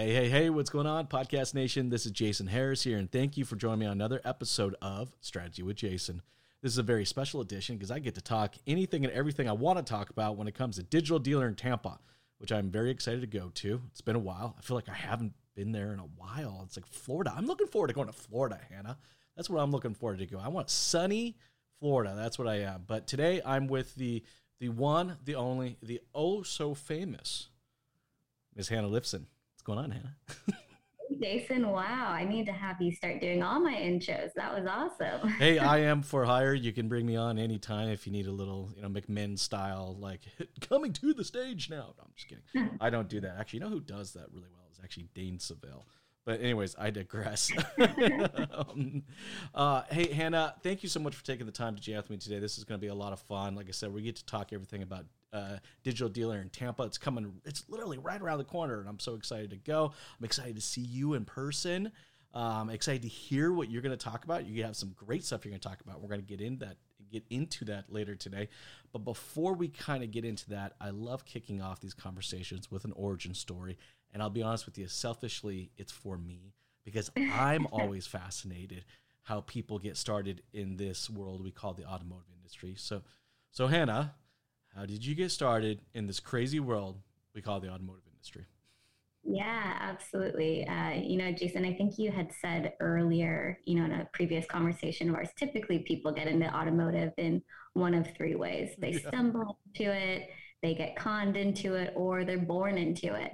Hey, hey, hey, what's going on, Podcast Nation? This is Jason Harris here, and thank you for joining me on another episode of Strategy with Jason. This is a very special edition because I get to talk anything and everything I want to talk about when it comes to Digital Dealer in Tampa, which I'm very excited to go to. It's been a while. I feel like I haven't been there in a while. It's like Florida. I'm looking forward to going to Florida, Hannah. That's what I'm looking forward to go. I want sunny Florida. That's what I am. But today I'm with the the one, the only, the oh so famous Miss Hannah Lifson. What's going on, Hannah? Jason, wow, I need to have you start doing all my intros. That was awesome. hey, I am for hire. You can bring me on anytime if you need a little, you know, McMinn style, like coming to the stage now. No, I'm just kidding. I don't do that. Actually, you know who does that really well is actually Dane Seville. But anyways, I digress. um, uh, hey, Hannah, thank you so much for taking the time to chat with me today. This is going to be a lot of fun. Like I said, we get to talk everything about uh, digital dealer in Tampa. It's coming. It's literally right around the corner, and I'm so excited to go. I'm excited to see you in person. Um, excited to hear what you're going to talk about. You have some great stuff you're going to talk about. We're going to get in that get into that later today. But before we kind of get into that, I love kicking off these conversations with an origin story. And I'll be honest with you, selfishly, it's for me because I'm always fascinated how people get started in this world we call the automotive industry. So, so Hannah, how did you get started in this crazy world we call the automotive industry? Yeah, absolutely. Uh, you know, Jason, I think you had said earlier, you know, in a previous conversation of ours, typically people get into automotive in one of three ways. They yeah. stumble into it, they get conned into it, or they're born into it.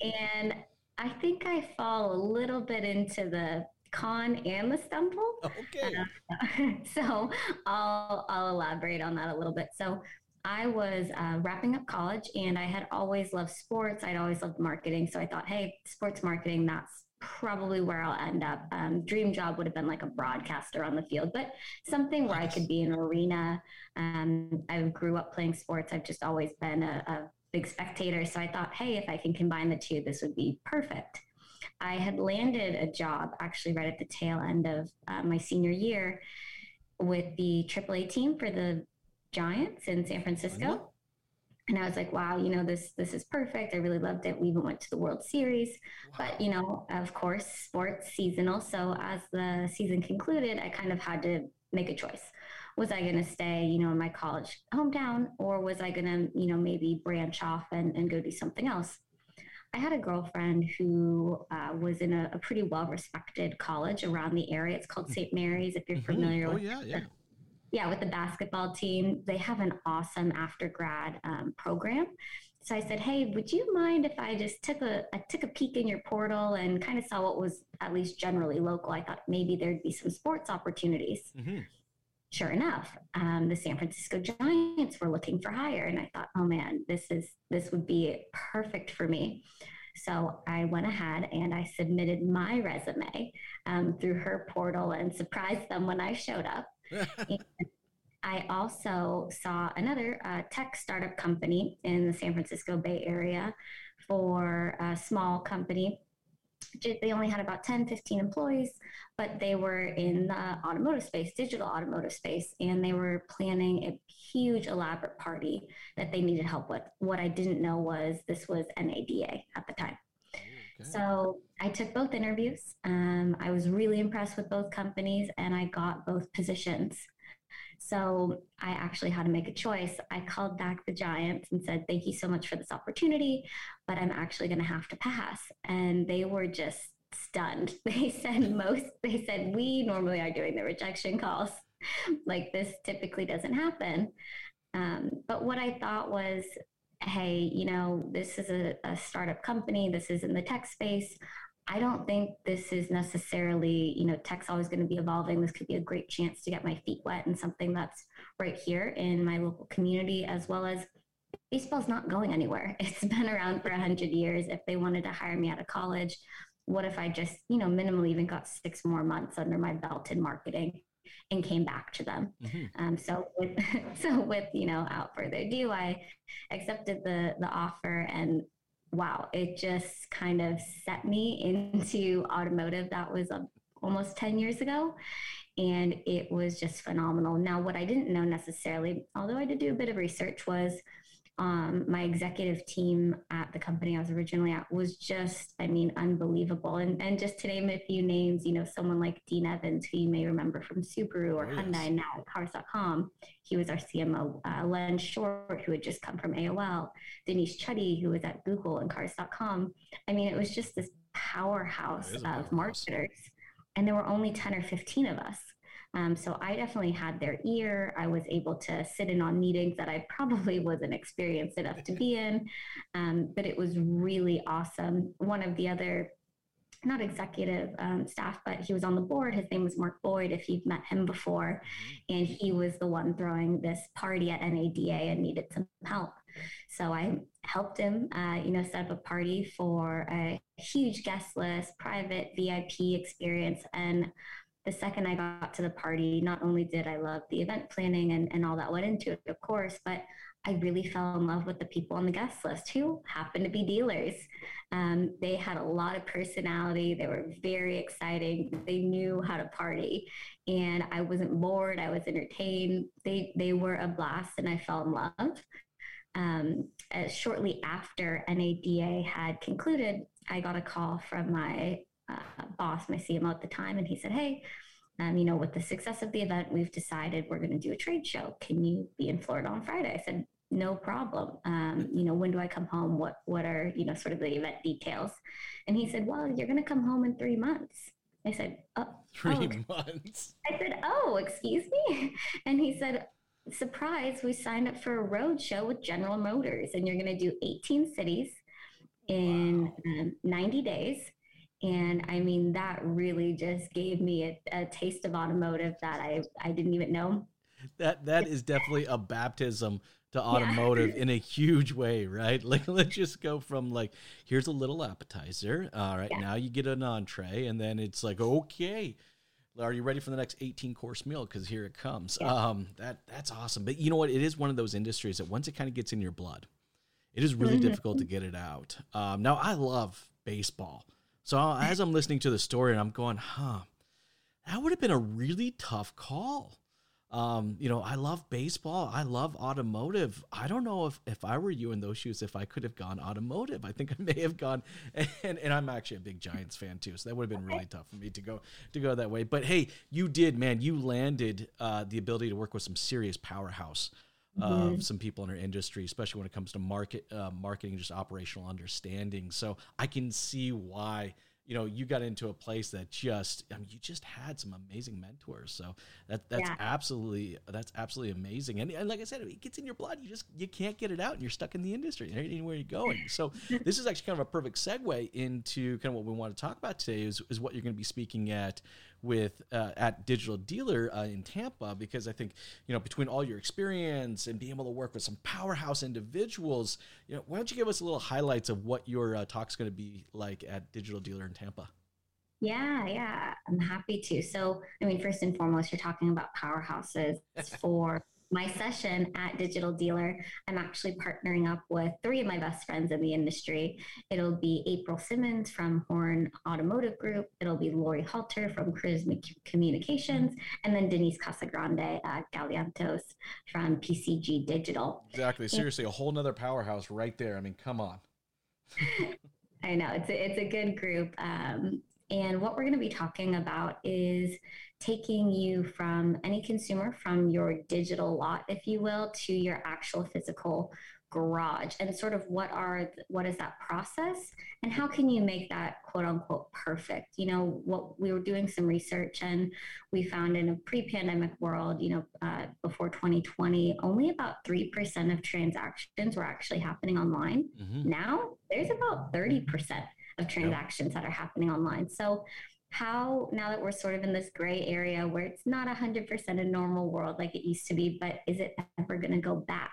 and I think I fall a little bit into the con and the stumble. Okay. Uh, so I'll I'll elaborate on that a little bit. So I was uh, wrapping up college and I had always loved sports. I'd always loved marketing. So I thought, hey, sports marketing, that's probably where I'll end up. Um, dream job would have been like a broadcaster on the field, but something where I could be in an arena. Um, I grew up playing sports. I've just always been a, a big spectator. So I thought, hey, if I can combine the two, this would be perfect. I had landed a job actually right at the tail end of uh, my senior year with the AAA team for the Giants in San Francisco. And I was like, wow, you know, this this is perfect. I really loved it. We even went to the World Series. Wow. But, you know, of course, sports seasonal. So as the season concluded, I kind of had to make a choice. Was I going to stay, you know, in my college hometown, or was I going to, you know, maybe branch off and, and go do something else? I had a girlfriend who uh, was in a, a pretty well respected college around the area. It's called St. Mary's, if you're mm-hmm. familiar oh, with yeah, yeah yeah, with the basketball team, they have an awesome after grad um, program. So I said, "Hey, would you mind if I just took a I took a peek in your portal and kind of saw what was at least generally local? I thought maybe there'd be some sports opportunities." Mm-hmm. Sure enough, um, the San Francisco Giants were looking for hire, and I thought, "Oh man, this is this would be perfect for me." So I went ahead and I submitted my resume um, through her portal and surprised them when I showed up. I also saw another uh, tech startup company in the San Francisco Bay Area for a small company. They only had about 10, 15 employees, but they were in the automotive space, digital automotive space, and they were planning a huge, elaborate party that they needed help with. What I didn't know was this was NADA at the time. So I took both interviews. Um, I was really impressed with both companies and I got both positions. So I actually had to make a choice. I called back the Giants and said, Thank you so much for this opportunity, but I'm actually going to have to pass. And they were just stunned. They said, Most, they said, we normally are doing the rejection calls. like this typically doesn't happen. Um, but what I thought was, hey, you know, this is a, a startup company, this is in the tech space. I don't think this is necessarily, you know, tech's always going to be evolving. This could be a great chance to get my feet wet and something that's right here in my local community, as well as baseball's not going anywhere. It's been around for 100 years. If they wanted to hire me out of college, what if I just, you know, minimally even got six more months under my belt in marketing? And came back to them. Mm-hmm. Um, so with so with you know, out further ado, I accepted the the offer, and wow, it just kind of set me into automotive. That was a, um, almost ten years ago, and it was just phenomenal. Now, what I didn't know necessarily, although I did do a bit of research, was um, my executive team at the company I was originally at was just, I mean, unbelievable. And, and just to name a few names, you know, someone like Dean Evans, who you may remember from Subaru or oh, Hyundai, now at Cars.com. He was our CMO. Uh, Len Short, who had just come from AOL. Denise Chuddy, who was at Google and Cars.com. I mean, it was just this powerhouse of marketers. And there were only 10 or 15 of us. Um, so I definitely had their ear. I was able to sit in on meetings that I probably wasn't experienced enough to be in, um, but it was really awesome. One of the other not executive um, staff, but he was on the board. His name was Mark Boyd, if you've met him before. Mm-hmm. And he was the one throwing this party at NADA and needed some help. So I helped him, uh, you know, set up a party for a huge guest list, private VIP experience. And the second I got to the party, not only did I love the event planning and, and all that went into it, of course, but I really fell in love with the people on the guest list who happened to be dealers. Um, they had a lot of personality. They were very exciting. They knew how to party, and I wasn't bored. I was entertained. They they were a blast, and I fell in love. Um, shortly after NADA had concluded, I got a call from my uh, boss, my CMO at the time, and he said, "Hey, um, you know, with the success of the event, we've decided we're going to do a trade show. Can you be in Florida on Friday?" I said, "No problem. Um, you know, when do I come home? What what are you know sort of the event details?" And he said, "Well, you're going to come home in three months." I said, "Oh, three oh. months." I said, "Oh, excuse me," and he said. Surprise, we signed up for a road show with General Motors, and you're going to do 18 cities in wow. um, 90 days and I mean, that really just gave me a, a taste of automotive that I, I didn't even know. That that is definitely a baptism to automotive yeah. in a huge way, right? Like let's just go from like here's a little appetizer. All right, yeah. now you get an entree, and then it's like okay, are you ready for the next 18 course meal? Because here it comes. Yeah. Um, that that's awesome. But you know what? It is one of those industries that once it kind of gets in your blood, it is really mm-hmm. difficult to get it out. Um, now I love baseball. So as I'm listening to the story and I'm going, huh, that would have been a really tough call. Um, you know, I love baseball. I love automotive. I don't know if, if I were you in those shoes, if I could have gone automotive. I think I may have gone, and, and I'm actually a big Giants fan too, so that would have been really tough for me to go to go that way. But hey, you did, man. You landed uh, the ability to work with some serious powerhouse of mm-hmm. some people in our industry, especially when it comes to market uh, marketing, just operational understanding. So I can see why you know you got into a place that just I mean you just had some amazing mentors. So that that's yeah. absolutely that's absolutely amazing. And, and like I said, it gets in your blood. You just you can't get it out, and you're stuck in the industry anywhere you're going. So this is actually kind of a perfect segue into kind of what we want to talk about today is is what you're going to be speaking at with uh, at Digital Dealer uh, in Tampa because I think you know between all your experience and being able to work with some powerhouse individuals, you know, why don't you give us a little highlights of what your uh, talk's going to be like at Digital Dealer in Tampa? Yeah, yeah, I'm happy to. So, I mean, first and foremost, you're talking about powerhouses for my session at Digital Dealer, I'm actually partnering up with three of my best friends in the industry. It'll be April Simmons from Horne Automotive Group, it'll be Lori Halter from Cruise Communications, and then Denise Casagrande at Galiantos from PCG Digital. Exactly. Seriously, a whole nother powerhouse right there. I mean, come on. I know it's a, it's a good group. Um, and what we're going to be talking about is taking you from any consumer from your digital lot, if you will, to your actual physical garage and sort of what are what is that process and how can you make that quote unquote perfect? You know what we were doing some research and we found in a pre-pandemic world you know uh, before 2020 only about 3% of transactions were actually happening online. Mm-hmm. now there's about 30% of transactions that are happening online. So how now that we're sort of in this gray area where it's not 100% a normal world like it used to be but is it ever going to go back?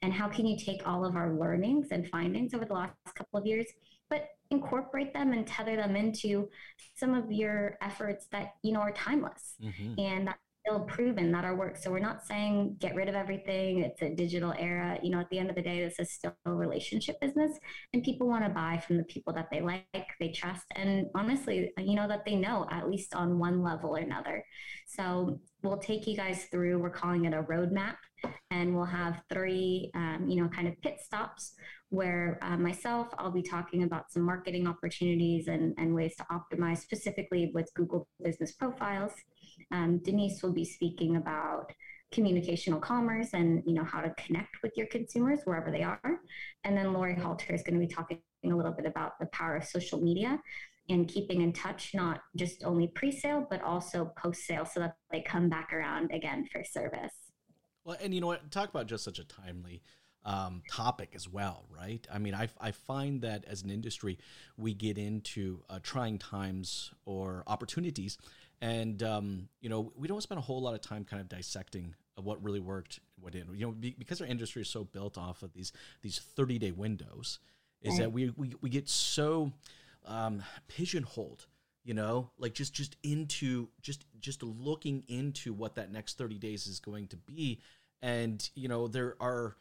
And how can you take all of our learnings and findings over the last couple of years but incorporate them and tether them into some of your efforts that you know are timeless? Mm-hmm. and still proven that our work. So we're not saying get rid of everything. It's a digital era. You know, at the end of the day, this is still a relationship business, and people want to buy from the people that they like, they trust, and honestly, you know, that they know at least on one level or another. So we'll take you guys through. We're calling it a roadmap, and we'll have three, um, you know, kind of pit stops where uh, myself, I'll be talking about some marketing opportunities and, and ways to optimize specifically with Google Business Profiles. Um, Denise will be speaking about conversational commerce and you know how to connect with your consumers wherever they are. And then Lori Halter is going to be talking a little bit about the power of social media and keeping in touch, not just only pre-sale, but also post-sale so that they come back around again for service. Well, and you know what? Talk about just such a timely um, topic as well, right? I mean, I, I find that as an industry, we get into uh, trying times or opportunities and um, you know we don't spend a whole lot of time kind of dissecting what really worked what didn't you know be, because our industry is so built off of these these 30 day windows is right. that we, we we get so um, pigeonholed you know like just just into just just looking into what that next 30 days is going to be and you know there are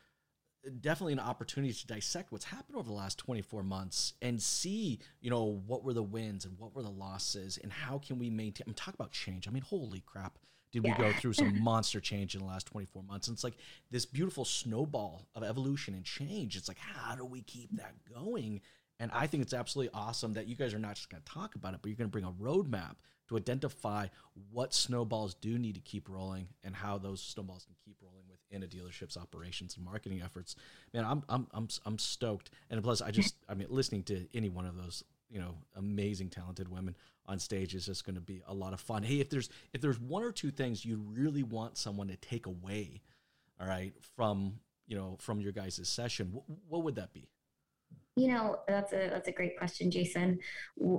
definitely an opportunity to dissect what's happened over the last 24 months and see, you know, what were the wins and what were the losses and how can we maintain. I'm talking about change. I mean, holy crap. Did yeah. we go through some monster change in the last 24 months? And it's like this beautiful snowball of evolution and change. It's like, how do we keep that going? And I think it's absolutely awesome that you guys are not just going to talk about it, but you're going to bring a roadmap to identify what snowballs do need to keep rolling and how those snowballs can keep rolling within a dealership's operations and marketing efforts. Man, I'm I'm I'm I'm stoked. And plus, I just I mean, listening to any one of those you know amazing talented women on stage is just going to be a lot of fun. Hey, if there's if there's one or two things you really want someone to take away, all right, from you know from your guys' session, what, what would that be? You know, that's a that's a great question, Jason.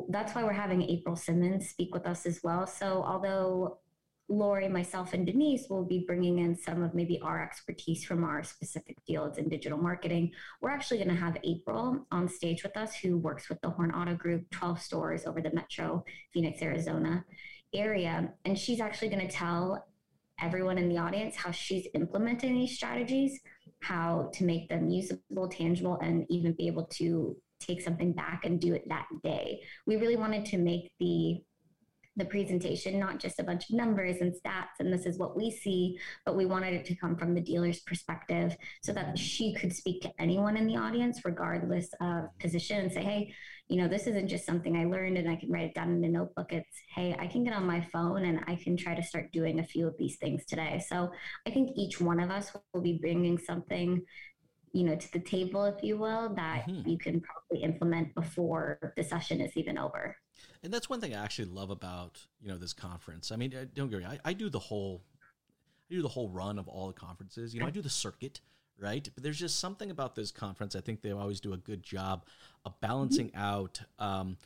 That's why we're having April Simmons speak with us as well. So, although Lori, myself, and Denise will be bringing in some of maybe our expertise from our specific fields in digital marketing. We're actually going to have April on stage with us, who works with the Horne Auto Group, 12 stores over the metro Phoenix, Arizona area. And she's actually going to tell everyone in the audience how she's implementing these strategies how to make them usable, tangible, and even be able to take something back and do it that day. We really wanted to make the the presentation not just a bunch of numbers and stats and this is what we see but we wanted it to come from the dealer's perspective so that she could speak to anyone in the audience regardless of position and say hey you know, this isn't just something I learned and I can write it down in a notebook. It's, hey, I can get on my phone and I can try to start doing a few of these things today. So I think each one of us will be bringing something, you know, to the table, if you will, that mm-hmm. you can probably implement before the session is even over. And that's one thing I actually love about, you know, this conference. I mean, uh, don't get me I, I do the whole, I do the whole run of all the conferences. You know, I do the circuit right? But there's just something about this conference. I think they always do a good job of balancing mm-hmm. out um,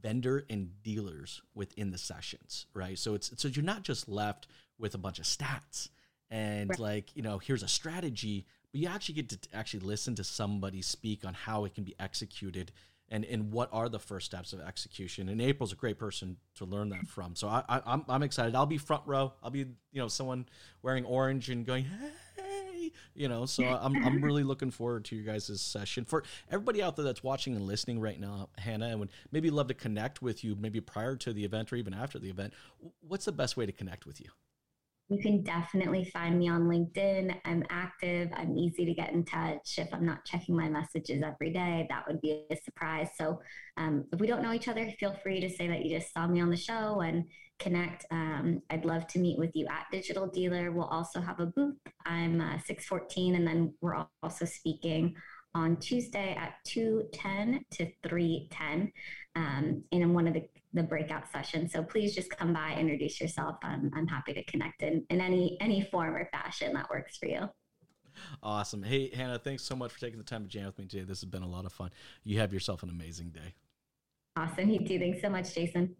vendor and dealers within the sessions, right? So it's so you're not just left with a bunch of stats and right. like you know here's a strategy, but you actually get to actually listen to somebody speak on how it can be executed. And, and what are the first steps of execution? And April's a great person to learn that from. So I, I, I'm, I'm excited. I'll be front row. I'll be you know someone wearing orange and going, hey, you know, so I'm, I'm really looking forward to your guys' session. For everybody out there that's watching and listening right now, Hannah, and would maybe love to connect with you maybe prior to the event or even after the event, what's the best way to connect with you? You can definitely find me on LinkedIn. I'm active. I'm easy to get in touch. If I'm not checking my messages every day, that would be a surprise. So, um, if we don't know each other, feel free to say that you just saw me on the show and connect. Um, I'd love to meet with you at Digital Dealer. We'll also have a booth. I'm uh, 614, and then we're also speaking on Tuesday at 2:10 to 3:10 um, in one of the, the breakout sessions. So please just come by, introduce yourself. I'm, I'm happy to connect in, in any any form or fashion that works for you. Awesome. Hey, Hannah, thanks so much for taking the time to jam with me today. This has been a lot of fun. You have yourself an amazing day. Awesome. You too. Thanks so much, Jason.